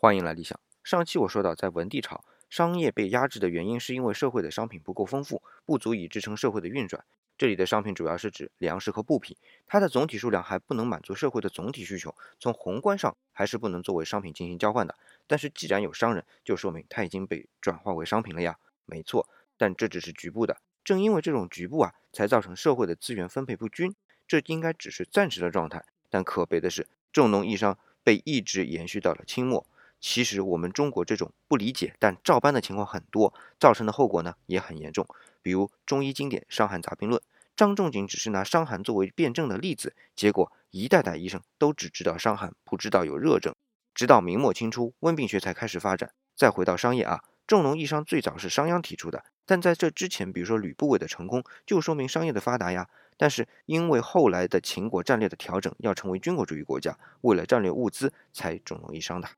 欢迎来理想。上期我说到，在文帝朝，商业被压制的原因是因为社会的商品不够丰富，不足以支撑社会的运转。这里的商品主要是指粮食和布匹，它的总体数量还不能满足社会的总体需求，从宏观上还是不能作为商品进行交换的。但是既然有商人，就说明它已经被转化为商品了呀。没错，但这只是局部的。正因为这种局部啊，才造成社会的资源分配不均。这应该只是暂时的状态，但可悲的是，重农抑商被一直延续到了清末。其实我们中国这种不理解但照搬的情况很多，造成的后果呢也很严重。比如中医经典《伤寒杂病论》，张仲景只是拿伤寒作为辩证的例子，结果一代代医生都只知道伤寒，不知道有热症。直到明末清初，温病学才开始发展。再回到商业啊，重农抑商最早是商鞅提出的，但在这之前，比如说吕不韦的成功，就说明商业的发达呀。但是因为后来的秦国战略的调整，要成为军国主义国家，为了战略物资才重农抑商的。